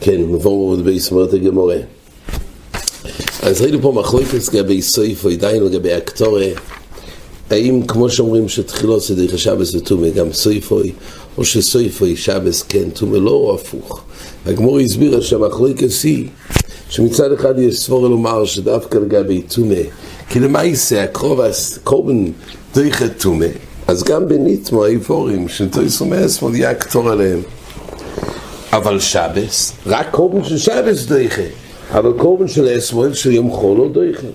כן, מבוא מאוד ביסמרת הגמורה. אז ראינו פה מחלוקת לגבי סויפו, עדיין לגבי הקטורה, האם כמו שאומרים שתחילות זה דרך השבס וטומא, גם סויפוי, או שסויפוי שבס כן, טומא לא, או הפוך. הגמור הסבירה שהמחלוקת היא שמצד אחד יש סבורה לומר שדווקא לגבי טומא, כי למעשה הקרוב הקורבן דרך טומא, אז גם בניטמו האיבורים של תויסו מאסמול יהיה הקטור עליהם. אבל שבס, רק קורבן של שבס דויכה, אבל קורבן של אסמואל של יום חול לא דויכה.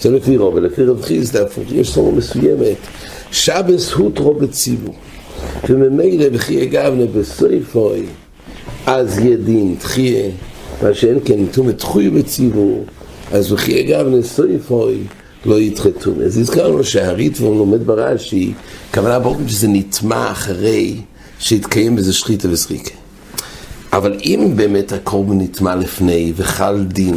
זה לפי רוב, ולפי רב חיס הפוך, יש סורו מסוימת, שבס הוטרו בציבור, וממילא וכי אגבנה בסויפוי, אז ידין תחיה, מה שאין כן תום תחוי בציבור, אז וכי אגבנה סויפוי, לא יתחתום. אז הזכרנו שהריטבון לומד ברש"י, כוונה באופן שזה נטמע אחרי שהתקיים בזה שחיתה וסריקה. אבל אם באמת הקורבן נטמע לפני וחל דין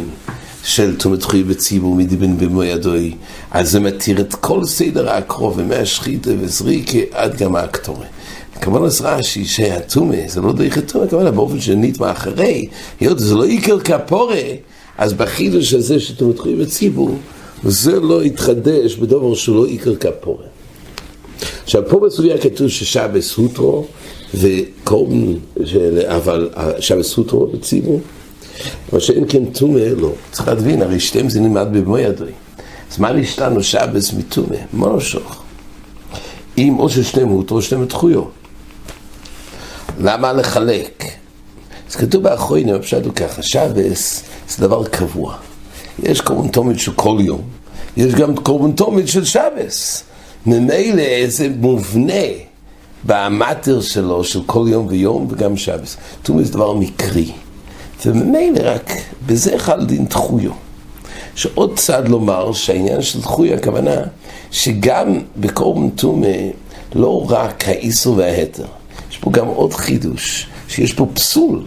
של תומת חוי בציבור מדיבן במו ידוי, אז זה מתיר את כל סדר הקרוב, מהשחיתה וזריקה עד גם האקטורי. אז רש"י שהתומה זה לא דרך התומה, כמובן באופן שנטמע אחרי, היות זה לא עיקר כפורה, אז בחידוש הזה שתומת חוי בציבור, זה לא יתחדש בדבר שהוא לא עיקר כפורה. עכשיו פה בסוגיה כתוב ששבס הוטרו וקורבן, אבל שבס הוטרו בציבור, אבל שאין כן טומא לא. צריך להבין, הרי שתיהם זה נלמד במו ידוי. אז מה נשתנו שבס מטומא? מושוך. אם או ששניהם הוטרו, שניהם תחויו. למה לחלק? אז כתוב באחרונים, הפשט הוא ככה, שבס זה דבר קבוע. יש קורבן תומד של כל יום, יש גם קורבן תומד של שבס. ממילא זה מובנה באמטר שלו של כל יום ויום וגם שבס. תומד זה דבר מקרי. וממילא רק בזה חל דין תחויו. שעוד צד לומר שהעניין של תחויו, הכוונה שגם בקורבן תומה לא רק האיסור וההתר, יש פה גם עוד חידוש, שיש פה פסול.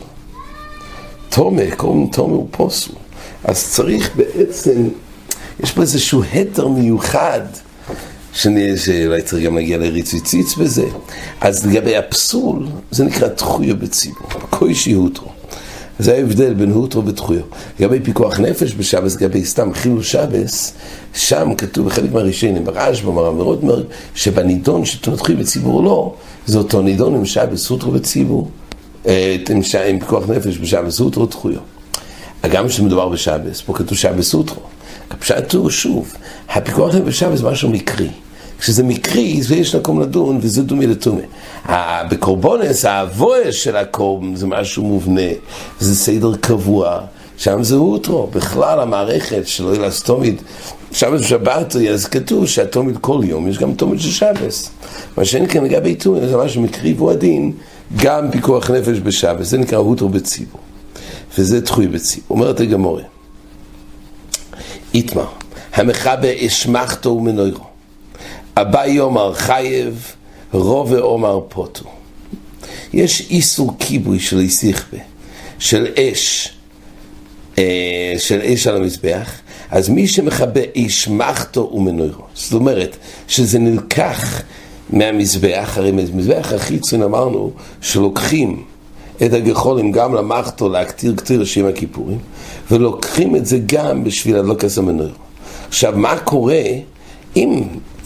תומה, קורבן תומה הוא פוסול. אז צריך בעצם, יש פה איזשהו התר מיוחד, שאולי צריך גם להגיע לריציציץ בזה. אז לגבי הפסול, זה נקרא תחויו בציבור, קוישי הוטרו. זה ההבדל בין הוטרו ותחויו. לגבי פיקוח נפש בשבס, לגבי סתם חילול שבס, שם כתוב בחלק מהראשונים, ברעש, במרם ורודמרג, שבנידון שתנתחי בציבור לא, זה אותו נידון עם שבס, הוטרו וציבור, עם, עם פיקוח נפש בשבס, הוטרו ותחויו. גם כשמדובר בשבס, פה כתוב שבס הוטרו. הפשט הוא, שוב, הפיקוח בשבס זה משהו מקרי. כשזה מקרי, ויש מקום לדון, וזה דומי לתומה. בקורבונס, האבויה של הקורבן זה משהו מובנה, זה סדר קבוע, שם זה אוטרו. בכלל המערכת של אילס סתומית, שבס ושבת, אז כתוב שהתומית כל יום, יש גם תומית של שבס. מה שאין כאן לגבי תומה, זה משהו מקרי והוא הדין, גם פיקוח נפש בשבס, זה נקרא אוטרו בציבור. וזה תחוי בציבור. אומרת הגמורה, איתמר, המחבר אשמחתו ומנוירו. אביי אומר חייב, רובה אומר פוטו. יש איסור כיבוי של איסיכבה, של אש, של אש על המזבח, אז מי שמכבה איש מחתו ומנוירו. זאת אומרת, שזה נלקח מהמזבח, הרי מזבח החיצון אמרנו שלוקחים את הגחולים גם למחתו להקטיר קטיר לשם הכיפורים, ולוקחים את זה גם בשביל הדלוקס המנוירו. עכשיו, מה קורה אם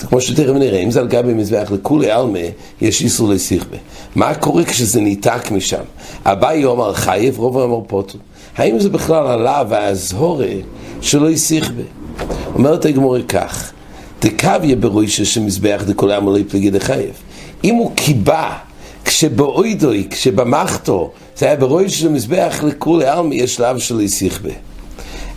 כמו שתכף נראה, אם זה על גבי מזבח לכולי עלמה, יש איסור לסיכבה. מה קורה כשזה ניתק משם? אביי אומר חייב, רוב אמר פוטו. האם זה בכלל עלה והזהורה שלא יסיכבה? אומרת הגמורה כך, דקביה ברוישה שמזבח דכולי עלמה לא יפלגי דחייב. אם הוא קיבה כשבאוידוי, כשבמחתו, זה היה ברוישה של מזבח לכולי עלמה, יש שלב שלא יסיכבה.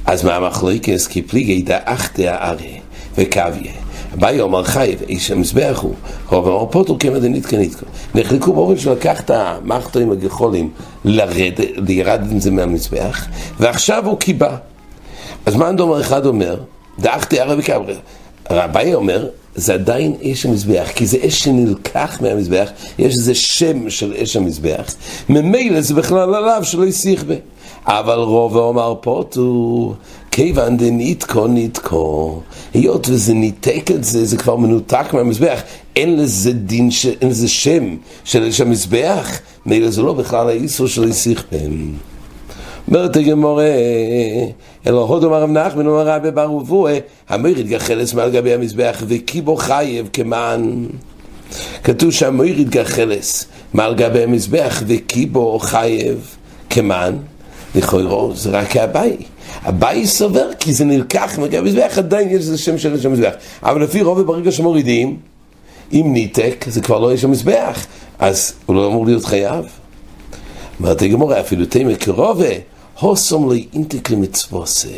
אז מה המחלוקס? כי פליגי דאחתא הארי וקביה. אביי אומר חייב, איש המזבח הוא, רוב אמר פוטו כמא דניתקא ניתקא. נחלקו באופן שלקח את המחתו עם הגחולים לרד, לירד עם זה מהמזבח, ועכשיו הוא קיבה. אז מה אומר אחד אומר? דאחתי ערבי קברה. רבי אומר, זה עדיין אש המזבח, כי זה אש שנלקח מהמזבח, יש איזה שם של אש המזבח, ממילא זה בכלל עליו שלא יסיך בה. אבל רוב אומר פוטו, כיוון דניתקו ניתקו, היות וזה ניתק את זה, זה כבר מנותק מהמזבח, אין לזה דין, ש... אין לזה שם של איש המזבח, מילא זה לא בכלל האיסור של איסיך בהם. אומרת הגמורה, אלא הודו מרב נחמן אומר רבי בר ובואה, המויר יתגחלס מעל גבי המזבח וקיבו חייב כמען. כתוב שהמויר יתגחלס מעל גבי המזבח וקיבו חייב כמען. לכאורה זה רק הבאי. הבאי סובר כי זה נלקח מגבי המזבח, עדיין יש איזה שם של איש המזבח. אבל לפי רוב ברגע שמורידים, אם ניתק זה כבר לא איש המזבח, אז הוא לא אמור להיות חייב. אומרת הגמורה אפילו תימא קרובה הוסום לי אינטיק למצווסה.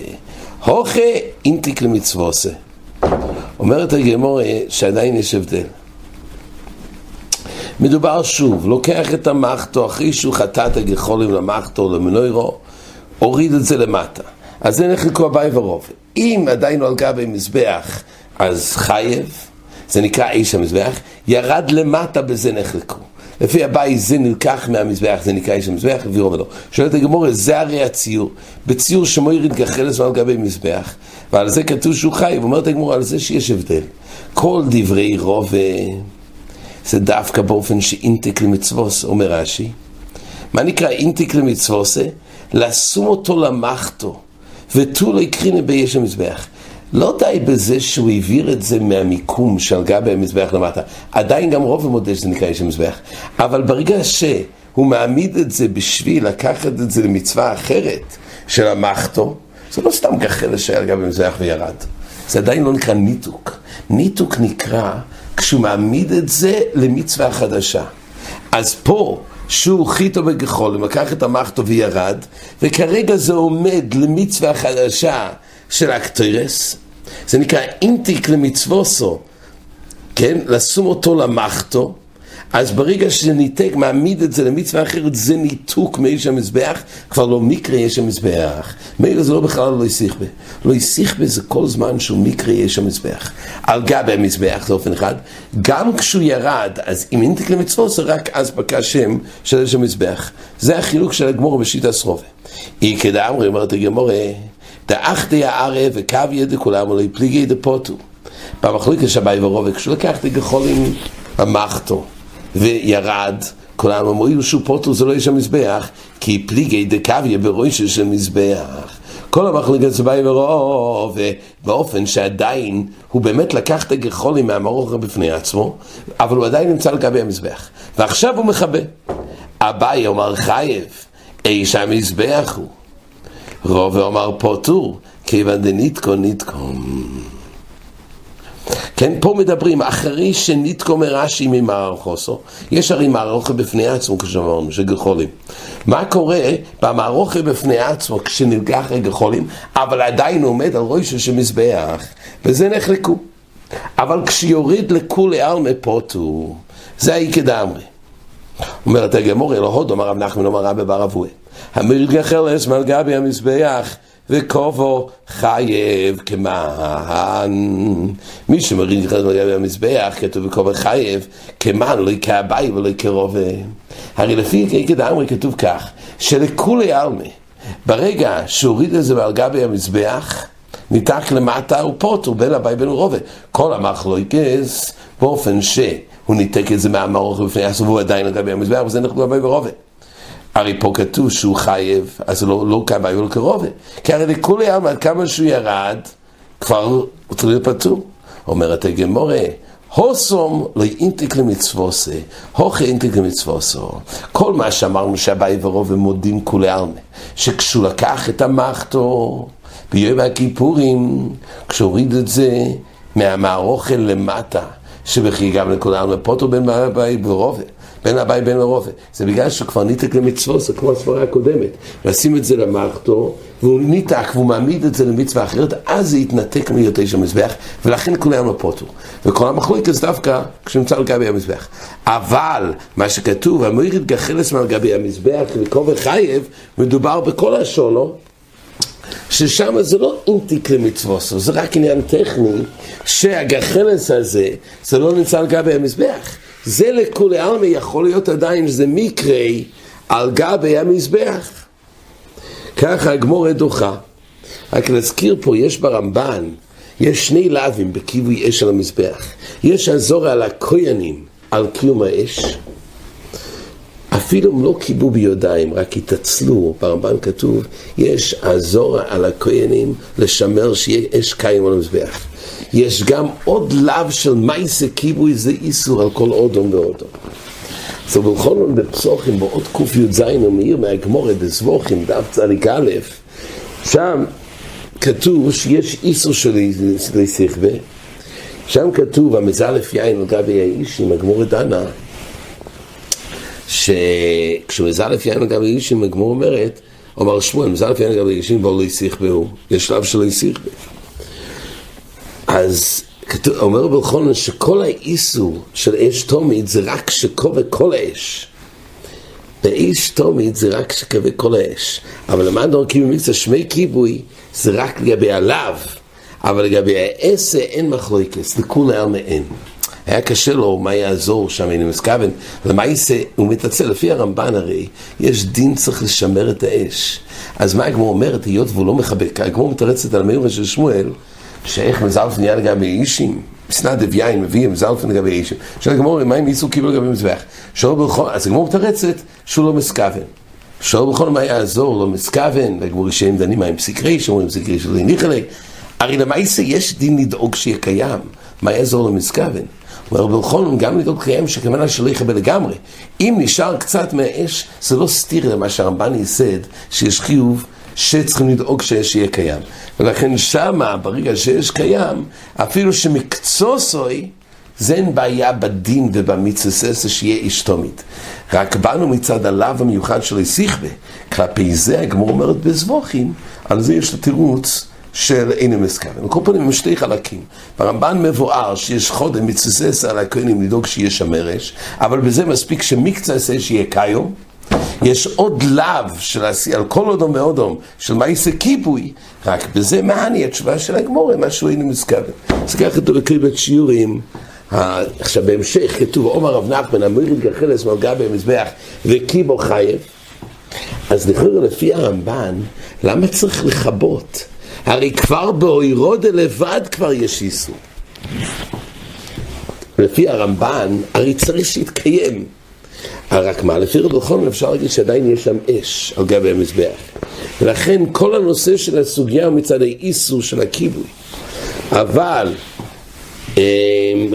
הוכה אינטיק למצווסה. אומרת הגמור שעדיין יש הבדל. מדובר שוב, לוקח את המחטו אחרי שהוא חטא את הגחולים למחטו למנוירו, הוריד את זה למטה. אז זה נחלקו הבאי ורוב. אם עדיין הוא על גבי מזבח, אז חייב, זה נקרא איש המזבח, ירד למטה בזה נחלקו. לפי הבית זה נלקח מהמזבח, זה נקרא איש המזבח, וירו ולא. שואלת הגמורה, זה הרי הציור. בציור שמויר יתגחלס על גבי מזבח, ועל זה כתוב שהוא חי, ואומרת הגמורה על זה שיש הבדל. כל דברי רובה, זה דווקא באופן שאינטק למצווס, אומר רש"י. מה נקרא אינטק למצווס? לשום אותו למחתו, ותו לא יקרינה ביש המזבח. לא די בזה שהוא העביר את זה מהמיקום של גבי המזבח למטה, עדיין גם רוב המודה שזה נקרא איש המזבח, אבל ברגע שהוא מעמיד את זה בשביל לקחת את זה למצווה אחרת של המחתו, זה לא סתם גחל שהיה על גבי המזבח וירד, זה עדיין לא נקרא ניתוק. ניתוק נקרא כשהוא מעמיד את זה למצווה חדשה. אז פה, שהוא חיתו בגחולים, לקח את המחתו וירד, וכרגע זה עומד למצווה חדשה של הקטרס, זה נקרא אינטיק למצווסו, כן? לשום אותו למחתו, אז ברגע שזה ניתק, מעמיד את זה למצווה אחרת, זה ניתוק מאיש המזבח, כבר לא מקרה יש המזבח. מילא זה לא בכלל לא יסיכבה. לא יסיכבה זה כל זמן שהוא מקרה יש המזבח. על גבי המזבח זה אופן אחד. גם כשהוא ירד, אז אם אינטיק למצוות זה רק אז פקע שם של איש המזבח. זה החילוק של הגמור בשיטה סרובה. אי כדאמרי, אומרת הגמורה, דאחתי הערב וקו ידע כולם, אולי פליגי דפוטו. במחלוקת שבי ורובק, כשהוא לקח את הגחולים המחתו. וירד, כולם אמרו שהוא פוטר זה לא יש המזבח, כי פליגי דקביה בראשו של מזבח. כל המחלקת זה באי ורוב, באופן שעדיין הוא באמת לקח את הגחולים מהמרוך בפני עצמו, אבל הוא עדיין נמצא לגבי המזבח. ועכשיו הוא מכבה. אביי אומר חייב, איש המזבח הוא. רוב אומר פוטור, כיוון דניתקו ניתקו. כן, פה מדברים, אחרי שניתקו מרש"י ממערכוסו, יש הרי מערוכה בפני עצמו, כשאמרנו, של גחולים. מה קורה במערוכה בפני עצמו כשנלקח הגחולים, אבל עדיין עומד על ראשו של וזה נחלקו. אבל כשיוריד לכולי עלמא פוטו, זה האי אמרי. אומרת הגמור, אלוהוד, אמר רב נחמן, אמר רבי בר אבוה. המריד גחלס מעל גבי המזבח וקובו חייב כמן. מי שמרים נכנס לגבי המזבח, כתוב וקובו חייב כמן, לא יקה הבאי ולא יקה רובה. הרי לפי כיכד האמרי כתוב כך, שלכולי עלמי, ברגע שהוריד את זה מעל גבי המזבח, ניתק למטה הוא בין הבאי בין רובה. כל המחלוקס באופן שהוא ניתק את זה מהמרוך בפני הסוף עדיין לגבי המזבח וזה נחלו הבאי ורובה. הרי פה כתוב שהוא חייב, אז לא, לא כמה היו לו קרובה. כי הרי לכולי עלמא, כמה שהוא ירד, כבר הוא צריך להיות פטור. אומרת הגמורה, הוסום לא אינטיק למצווסה, הוכי אינטיק למצווסו. כל מה שאמרנו שהבאי ורוב הם מודים כולי עלמא, שכשהוא לקח את המחתו ביום הכיפורים, כשהוריד את זה מהמערוכל למטה, שבכי גם לכולי עלמא פוטו בין הבאי ורוב. בין הבית בין לרובה. זה בגלל שהוא כבר ניתק למצוות, זה כמו הסברה הקודמת. לשים את זה למחתו, והוא ניתק והוא מעמיד את זה למצווה אחרת, אז זה יתנתק מהיותי של המזבח, ולכן כולם לא פוטו. וכל המחלוקת דווקא כשנמצא על גבי המזבח. אבל, מה שכתוב, המויר יתגחלס מעל גבי המזבח וכובע חייב, מדובר בכל השונו, ששם זה לא אינטיק למצווסו, זה רק עניין טכני, שהגחלס הזה, זה לא נמצא על גבי המזבח. זה לכולי עלמא יכול להיות עדיין שזה מקרה על גבי המזבח. ככה הגמורת דוחה. רק להזכיר פה, יש ברמב"ן יש שני לאווים בכיבוי אש על המזבח. יש הזור על הכוינים, על קיום האש. אפילו הם לא קיבלו ביודיים, רק התעצלו, ברמב"ן כתוב, יש הזור על הכוינים לשמר שיהיה אש קיים על המזבח. יש גם עוד לאו של מייסה כיבוי זה איסור על כל אודום ואודום. אז בכל זאת בפסוחים, בעוד קי"ז מאיר מהגמורת בסבוכים, דף צדיק א', שם כתוב שיש איסור של לסיכבה, שם כתוב, המזלף יין על גבי האישים, הגמורת דנה, שכשמזלף יין על גבי האישים, הגמור אומרת, אומר שמואל, מזלף יין על גבי האישים, בואו לא יסיכבה הוא, יש שלב שלא יסיכבה. אז אומר בלכון שכל האיסור של אש תומית זה רק שקובע כל האש. באש תומית זה רק שקובע כל האש. אבל למען דור קיבוי מקצוע שמי כיבוי זה רק לגבי הלאו. אבל לגבי העשה אין מחלוקס, לכולי עלמא אין. היה קשה לו, מה יעזור שם, אני מסכוון, למה יעשה, הוא מתעצל, לפי הרמב"ן הרי, יש דין צריך לשמר את האש. אז מה הגמור אומרת, היות והוא לא מחבק, הגמור מתרצת על המימרה של שמואל, שאיך מזלפן נהיה לגבי אישים, מסנדב יין מביא מזלפן לגבי אישים. עכשיו הגמור, מה אם איסו קיבל לגבי מזבח? שואל בכל, אז הגמור מתרצת שהוא לא מסכוון. שואל בכל מה יעזור, לא מסכוון, והגמור שהם דנים מה עם פסיקרי, שאומרים פסיקרי שלא הניחה לי. הרי למעשה יש דין לדאוג שיהיה קיים, מה יעזור למסכוון? אומר בלכון גם לדאוג קיים שכוונה שלא יכבה לגמרי. אם נשאר קצת מהאש, זה לא סתיר למה שהרמב"ן ייסד, שיש חיוב שצריכים לדאוג שיש יהיה קיים. ולכן שמה, ברגע שיש קיים, אפילו שמקצוע סוי, זה אין בעיה בדין ובמצססה שיהיה איש תומית. רק באנו מצד הלאו המיוחד של איסיכבה. כלפי זה הגמור אומרת בזבוכים, על זה יש לו תירוץ של אין מסכוון. על כל פנים הם שתי חלקים. ברמב"ן מבואר שיש חודם מצסס על הכהנים לדאוג שיהיה שם אש, אבל בזה מספיק שמקצה אש יהיה קיום. יש עוד לאו של עשייה, על כל אודום ואודום, של מעשה כיבוי, רק בזה מה אני התשובה של הגמורה, משהו אין מסכוון. אז ככה כתוב בקריבת שיעורים. עכשיו בהמשך כתוב עומר רב נחמן אמיר גחלס מלגה במזבח וקיבו חייב אז לכאורה לפי הרמב"ן למה צריך לכבות? הרי כבר באוירודה לבד כבר יש איסור. לפי הרמב"ן, הרי צריך שיתקיים. רק מה, לפי רב אפשר להגיד שעדיין יש שם אש על גבי המזבח. ולכן כל הנושא של הסוגיה הוא מצד האיסור של הכיבוי. אבל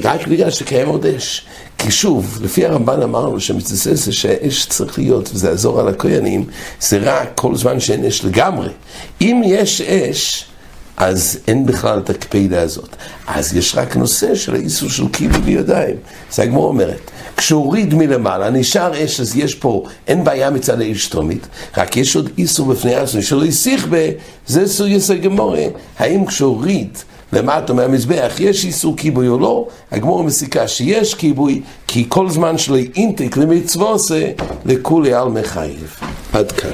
רק בגלל שקיים עוד אש. כי שוב, לפי הרמב"ן אמרנו שמצטסס שהאש צריך להיות, וזה יעזור על הכוינים, זה רק כל זמן שאין אש לגמרי. אם יש אש, אז אין בכלל את הקפידה הזאת. אז יש רק נושא של האיסור של קיבי בידיים. זה הגמור אומרת. כשהוריד מלמעלה, נשאר אש, אז יש פה, אין בעיה מצד האיש תומית, רק יש עוד איסור בפני עצמי, שלא יסיך ב... זה סוג יסר גמורה. האם כשהוריד למטה מהמזבח יש איסור כיבוי או לא, הגמור מסיקה שיש כיבוי, כי כל זמן שלא אינטק למצווה עושה, לכולי על מחייב. עד כאן.